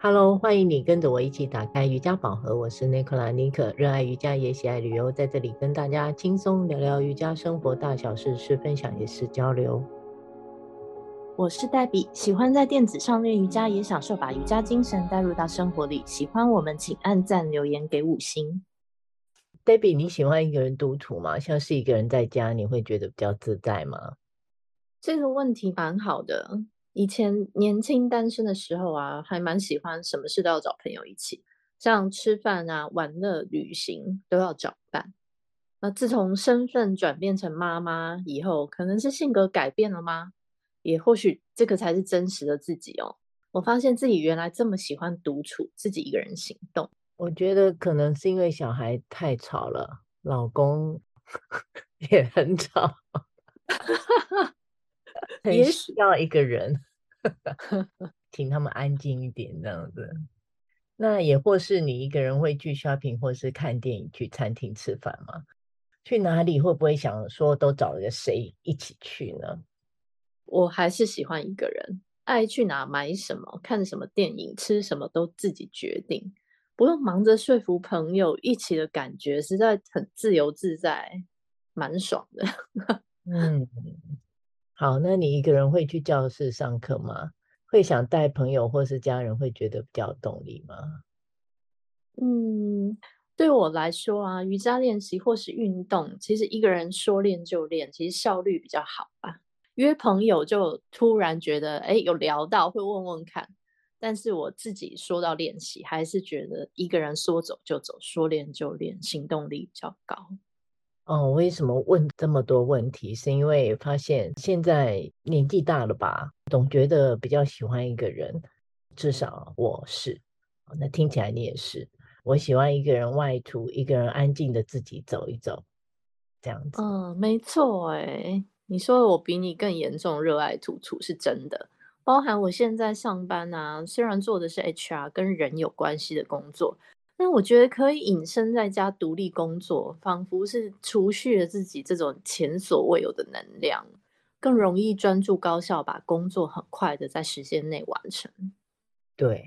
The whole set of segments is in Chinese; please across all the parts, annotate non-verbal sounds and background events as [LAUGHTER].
Hello，欢迎你跟着我一起打开瑜伽宝盒。我是 Nicola 妮可，热爱瑜伽也喜爱旅游，在这里跟大家轻松聊聊瑜伽生活大小事，是分享也是交流。我是黛比，喜欢在垫子上练瑜伽，也享受把瑜伽精神带入到生活里。喜欢我们，请按赞留言给五星。黛比，你喜欢一个人独处吗？像是一个人在家，你会觉得比较自在吗？这个问题蛮好的。以前年轻单身的时候啊，还蛮喜欢什么事都要找朋友一起，像吃饭啊、玩乐、旅行都要找伴。那自从身份转变成妈妈以后，可能是性格改变了吗？也或许这个才是真实的自己哦。我发现自己原来这么喜欢独处，自己一个人行动。我觉得可能是因为小孩太吵了，老公 [LAUGHS] 也很吵，[LAUGHS] 也需要一个人。[LAUGHS] 请他们安静一点，这样子。那也或是你一个人会去 shopping，或是看电影，去餐厅吃饭吗？去哪里会不会想说都找了个谁一起去呢？我还是喜欢一个人，爱去哪买什么，看什么电影，吃什么都自己决定，不用忙着说服朋友，一起的感觉实在很自由自在，蛮爽的。[LAUGHS] 嗯。好，那你一个人会去教室上课吗？会想带朋友或是家人，会觉得比较有动力吗？嗯，对我来说啊，瑜伽练习或是运动，其实一个人说练就练，其实效率比较好吧。约朋友就突然觉得，哎，有聊到会问问看，但是我自己说到练习，还是觉得一个人说走就走，说练就练，行动力比较高。哦，为什么问这么多问题？是因为发现现在年纪大了吧，总觉得比较喜欢一个人，至少我是。那听起来你也是。我喜欢一个人外出，一个人安静的自己走一走，这样子。嗯，没错，哎，你说我比你更严重，热爱独处是真的。包含我现在上班啊，虽然做的是 HR，跟人有关系的工作。但我觉得可以隐身在家独立工作，仿佛是储蓄了自己这种前所未有的能量，更容易专注高效，把工作很快的在时间内完成。对，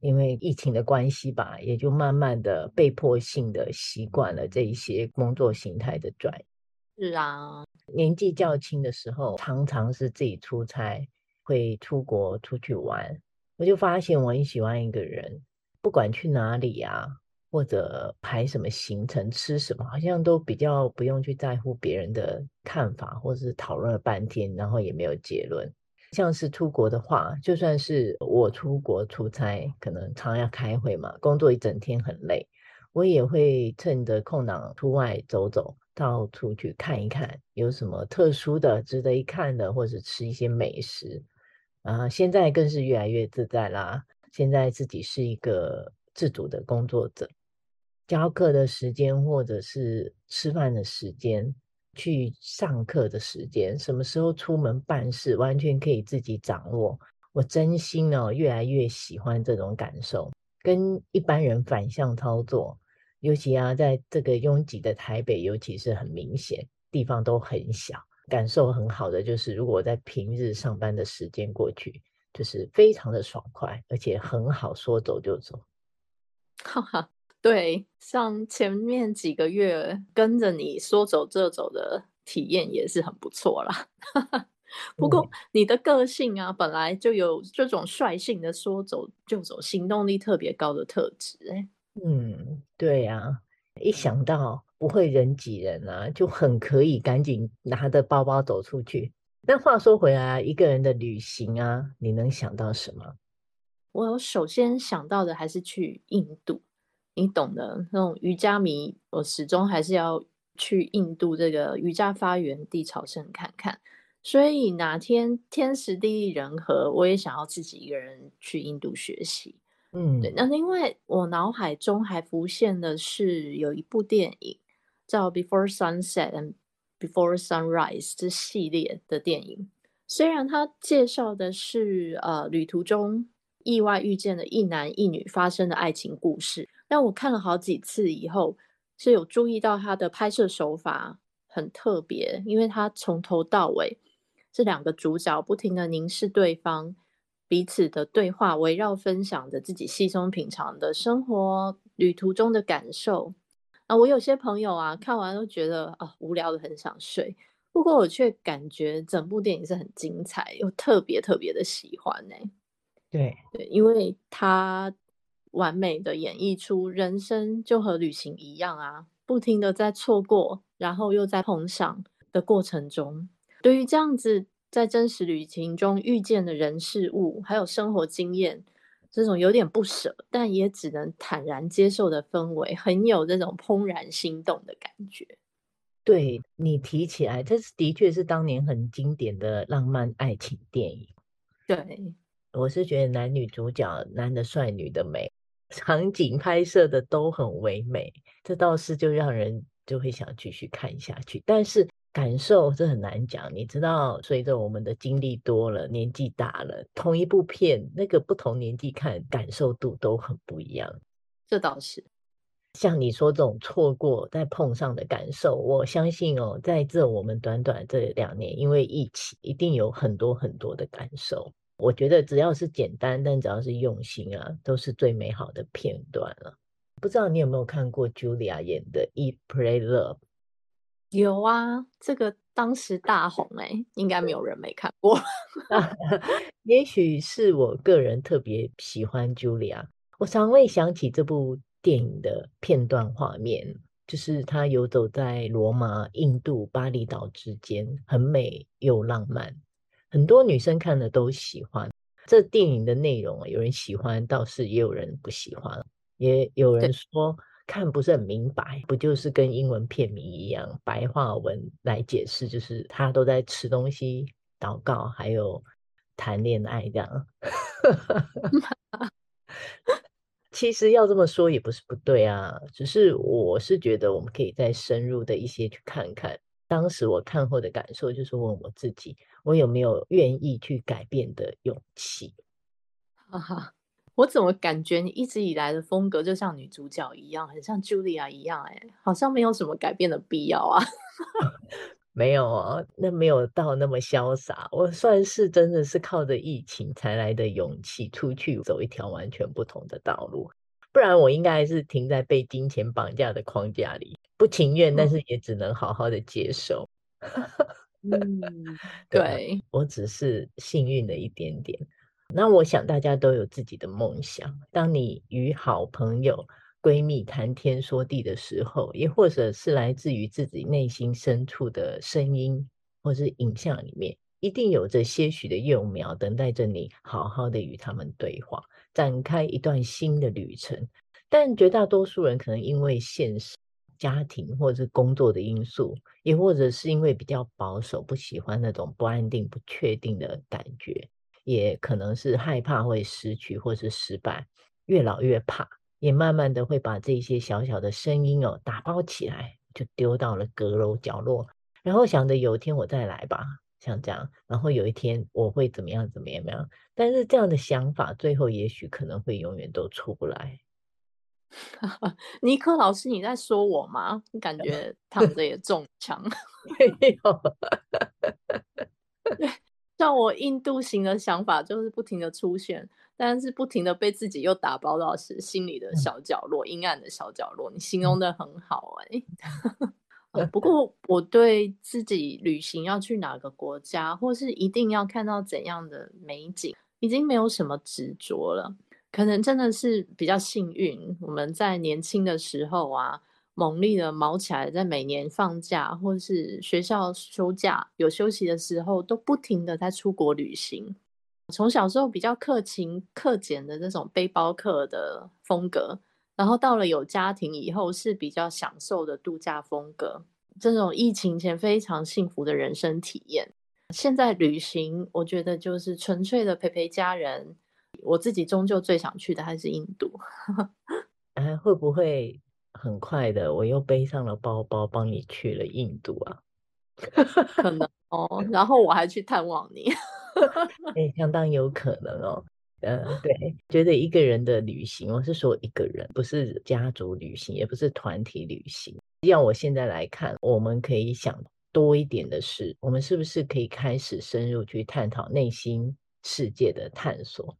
因为疫情的关系吧，也就慢慢的被迫性的习惯了这一些工作形态的转移。是啊，年纪较轻的时候，常常是自己出差，会出国出去玩，我就发现我很喜欢一个人。不管去哪里呀，或者排什么行程、吃什么，好像都比较不用去在乎别人的看法，或者是讨论了半天，然后也没有结论。像是出国的话，就算是我出国出差，可能常常要开会嘛，工作一整天很累，我也会趁着空档出外走走，到处去看一看，有什么特殊的、值得一看的，或者吃一些美食。啊，现在更是越来越自在啦。现在自己是一个自主的工作者，教课的时间，或者是吃饭的时间，去上课的时间，什么时候出门办事，完全可以自己掌握。我真心哦，越来越喜欢这种感受，跟一般人反向操作。尤其啊，在这个拥挤的台北，尤其是很明显，地方都很小，感受很好的就是，如果在平日上班的时间过去。就是非常的爽快，而且很好说走就走。哈哈，对，像前面几个月跟着你说走就走的体验也是很不错啦。[LAUGHS] 不过你的个性啊，本来就有这种率性的说走就走、行动力特别高的特质。哎，嗯，对呀、啊，一想到不会人挤人啊，就很可以赶紧拿着包包走出去。但话说回来啊，一个人的旅行啊，你能想到什么？我首先想到的还是去印度，你懂的，那种瑜伽迷，我始终还是要去印度这个瑜伽发源地朝圣看看。所以哪天天时地利人和，我也想要自己一个人去印度学习。嗯，对。那另外，我脑海中还浮现的是有一部电影叫《Before Sunset》Before Sunrise 这系列的电影，虽然它介绍的是呃旅途中意外遇见的一男一女发生的爱情故事，但我看了好几次以后，是有注意到它的拍摄手法很特别，因为它从头到尾这两个主角不停的凝视对方，彼此的对话围绕分享着自己细松平常的生活旅途中的感受。啊，我有些朋友啊，看完都觉得啊无聊的很想睡，不过我却感觉整部电影是很精彩，又特别特别的喜欢呢、欸。对对，因为他完美的演绎出人生就和旅行一样啊，不停的在错过，然后又在碰上的过程中，对于这样子在真实旅行中遇见的人事物，还有生活经验。这种有点不舍，但也只能坦然接受的氛围，很有这种怦然心动的感觉。对，你提起来，这是的确是当年很经典的浪漫爱情电影。对，我是觉得男女主角男的帅，女的美，[LAUGHS] 场景拍摄的都很唯美，这倒是就让人就会想继续看下去。但是。感受这很难讲，你知道，随着我们的经历多了，年纪大了，同一部片，那个不同年纪看，感受度都很不一样。这倒是，像你说这种错过再碰上的感受，我相信哦，在这我们短短这两年，因为疫情，一定有很多很多的感受。我觉得只要是简单，但只要是用心啊，都是最美好的片段了。不知道你有没有看过 Julia 演的《Eat Pray Love》？有啊，这个当时大红哎、欸，应该没有人没看过。[LAUGHS] 也许是我个人特别喜欢 Julia，我常会想起这部电影的片段画面，就是她游走在罗马、印度、巴厘岛之间，很美又浪漫，很多女生看了都喜欢。这电影的内容，有人喜欢，倒是也有人不喜欢，也有人说。看不是很明白，不就是跟英文片名一样，白话文来解释，就是他都在吃东西、祷告，还有谈恋爱这样。[LAUGHS] 其实要这么说也不是不对啊，只是我是觉得我们可以再深入的一些去看看。当时我看后的感受就是问我自己，我有没有愿意去改变的勇气？哈哈。我怎么感觉你一直以来的风格就像女主角一样，很像 Julia 一样，哎，好像没有什么改变的必要啊。[LAUGHS] 没有啊，那没有到那么潇洒。我算是真的是靠着疫情才来的勇气，出去走一条完全不同的道路。不然我应该还是停在被金钱绑架的框架里，不情愿，但是也只能好好的接受。[LAUGHS] 嗯，对，对，我只是幸运了一点点。那我想大家都有自己的梦想。当你与好朋友、闺蜜谈天说地的时候，也或者是来自于自己内心深处的声音或是影像里面，一定有着些许的幼苗等待着你，好好的与他们对话，展开一段新的旅程。但绝大多数人可能因为现实、家庭或者是工作的因素，也或者是因为比较保守，不喜欢那种不安定、不确定的感觉。也可能是害怕会失去或是失败，越老越怕，也慢慢的会把这些小小的声音哦打包起来，就丢到了阁楼角落，然后想着有一天我再来吧，像这样，然后有一天我会怎么样怎么样怎么样，但是这样的想法最后也许可能会永远都出不来。[LAUGHS] 尼克老师，你在说我吗？你感 [LAUGHS] 觉躺着也中枪？[LAUGHS] 没有。对。像我印度型的想法就是不停的出现，但是不停的被自己又打包到是心里的小角落，阴、嗯、暗的小角落。你形容的很好哎、欸，[LAUGHS] 不过我对自己旅行要去哪个国家，或是一定要看到怎样的美景，已经没有什么执着了。可能真的是比较幸运，我们在年轻的时候啊。猛力的卯起来，在每年放假或是学校休假有休息的时候，都不停的在出国旅行。从小时候比较克勤克俭的这种背包客的风格，然后到了有家庭以后是比较享受的度假风格。这种疫情前非常幸福的人生体验，现在旅行我觉得就是纯粹的陪陪家人。我自己终究最想去的还是印度。[LAUGHS] 哎，会不会？很快的，我又背上了包包，帮你去了印度啊，可能哦。然后我还去探望你，[LAUGHS] 哎，相当有可能哦。嗯、呃，对，觉得一个人的旅行，我是说一个人，不是家族旅行，也不是团体旅行。要我现在来看，我们可以想多一点的是，我们是不是可以开始深入去探讨内心世界的探索，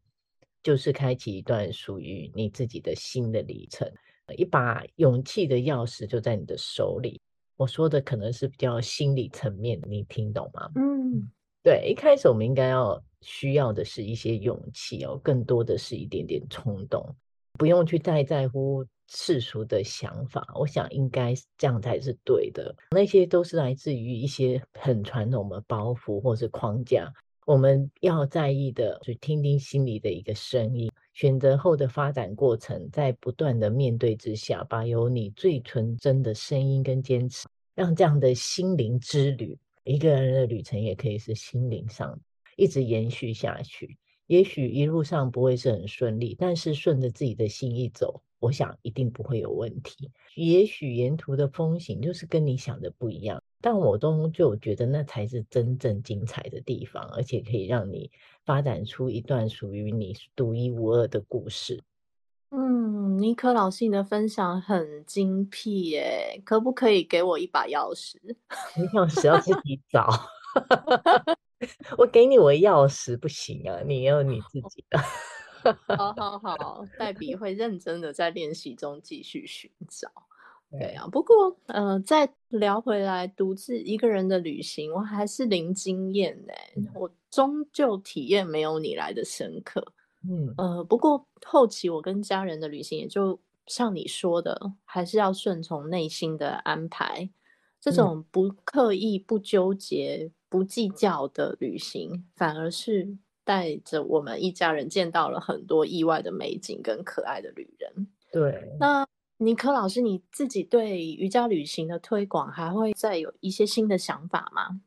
就是开启一段属于你自己的新的旅程。一把勇气的钥匙就在你的手里。我说的可能是比较心理层面，你听懂吗？嗯，对，一开始我们应该要需要的是一些勇气哦，更多的是一点点冲动，不用去太在乎世俗的想法。我想应该这样才是对的。那些都是来自于一些很传统的包袱或是框架。我们要在意的，就听听心里的一个声音。选择后的发展过程，在不断的面对之下，把有你最纯真的声音跟坚持，让这样的心灵之旅，一个人的旅程也可以是心灵上一直延续下去。也许一路上不会是很顺利，但是顺着自己的心意走，我想一定不会有问题。也许沿途的风景就是跟你想的不一样。但我终究觉得那才是真正精彩的地方，而且可以让你发展出一段属于你独一无二的故事。嗯，尼克老师，你的分享很精辟耶，可不可以给我一把钥匙？钥匙要自己找，[LAUGHS] 我给你我钥匙不行啊，你要你自己的。好好好，黛比会认真的在练习中继续寻找。对啊，不过呃，再聊回来，独自一个人的旅行，我还是零经验呢。我终究体验没有你来的深刻。嗯呃，不过后期我跟家人的旅行，也就像你说的，还是要顺从内心的安排。这种不刻意、不纠结、不计较的旅行，反而是带着我们一家人见到了很多意外的美景跟可爱的旅人。对，那。尼克老师，你自己对瑜伽旅行的推广还会再有一些新的想法吗？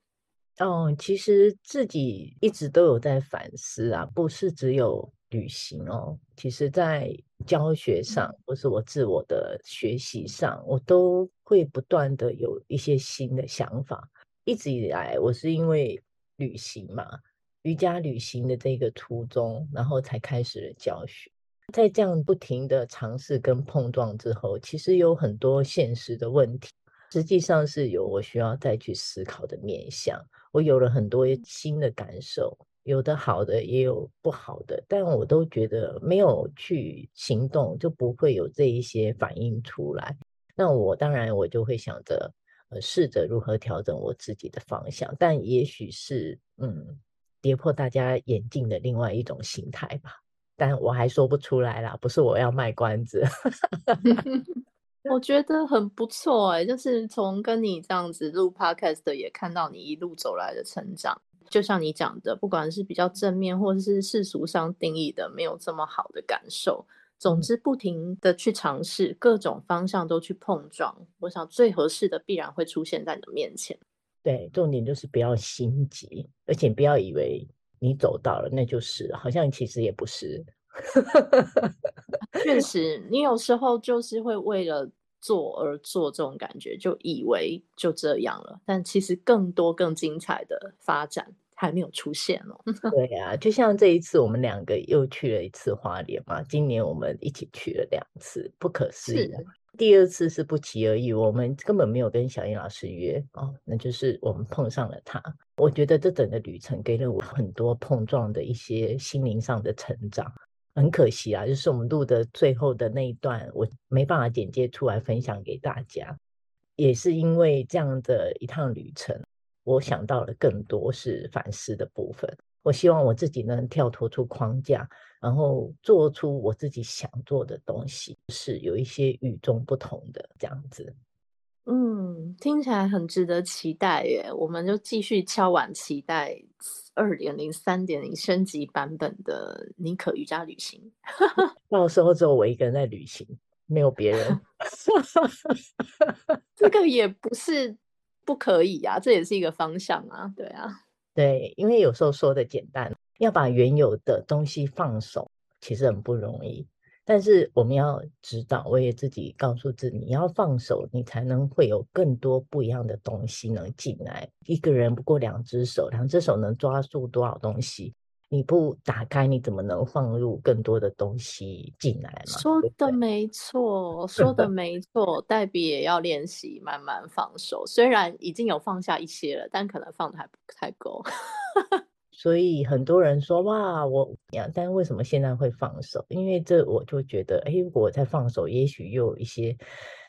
哦，其实自己一直都有在反思啊，不是只有旅行哦。其实，在教学上或是我自我的学习上，我都会不断的有一些新的想法。一直以来，我是因为旅行嘛，瑜伽旅行的这个初衷，然后才开始了教学。在这样不停的尝试跟碰撞之后，其实有很多现实的问题，实际上是有我需要再去思考的面向。我有了很多新的感受，有的好的，也有不好的，但我都觉得没有去行动，就不会有这一些反应出来。那我当然我就会想着，呃，试着如何调整我自己的方向，但也许是嗯，跌破大家眼镜的另外一种形态吧。但我还说不出来啦，不是我要卖关子。[LAUGHS] 我觉得很不错哎、欸，就是从跟你这样子录 podcast 也看到你一路走来的成长。就像你讲的，不管是比较正面，或者是世俗上定义的没有这么好的感受，总之不停的去尝试各种方向都去碰撞，我想最合适的必然会出现在你的面前。对，重点就是不要心急，而且不要以为。你走到了，那就是好像其实也不是。确 [LAUGHS] 实，你有时候就是会为了做而做，这种感觉就以为就这样了，但其实更多更精彩的发展还没有出现哦。[LAUGHS] 对呀、啊，就像这一次我们两个又去了一次花莲嘛，今年我们一起去了两次，不可思议。第二次是不期而遇，我们根本没有跟小英老师约哦，那就是我们碰上了他。我觉得这整个旅程给了我很多碰撞的一些心灵上的成长。很可惜啊，就是我们录的最后的那一段，我没办法剪接出来分享给大家。也是因为这样的一趟旅程，我想到了更多是反思的部分。我希望我自己能跳脱出框架，然后做出我自己想做的东西，是有一些与众不同的这样子。嗯，听起来很值得期待耶！我们就继续敲碗期待二点零、三点零升级版本的尼可瑜伽旅行。[LAUGHS] 到时候只有我一个人在旅行，没有别人。[LAUGHS] 这个也不是不可以啊，这也是一个方向啊，对啊。对，因为有时候说的简单，要把原有的东西放手，其实很不容易。但是我们要知道，我也自己告诉自己，你要放手，你才能会有更多不一样的东西能进来。一个人不过两只手，两只手能抓住多少东西？你不打开，你怎么能放入更多的东西进来嘛？说的 [LAUGHS] 没错，说的没错。黛比也要练习慢慢放手，虽然已经有放下一些了，但可能放的还不太够。[LAUGHS] 所以很多人说哇，我呀，但为什么现在会放手？因为这我就觉得，哎，如果我在放手，也许又有一些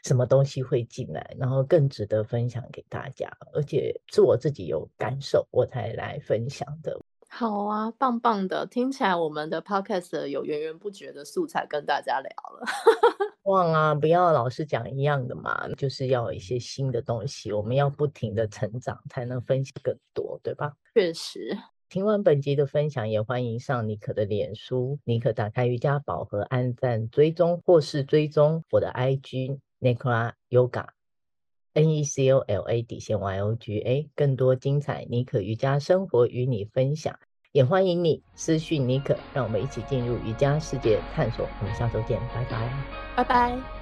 什么东西会进来，然后更值得分享给大家，而且是我自己有感受，我才来分享的。好啊，棒棒的，听起来我们的 podcast 有源源不绝的素材跟大家聊了。[LAUGHS] 忘啊，不要老是讲一样的嘛，就是要有一些新的东西，我们要不停的成长，才能分析更多，对吧？确实。听完本集的分享，也欢迎上妮可的脸书，妮可打开瑜伽宝盒，按赞追踪或是追踪我的 IG Nicola Yoga，N E C O L A 底线 Y O G A，更多精彩妮可瑜伽生活与你分享，也欢迎你私讯妮可，让我们一起进入瑜伽世界探索。我们下周见，拜拜，拜拜。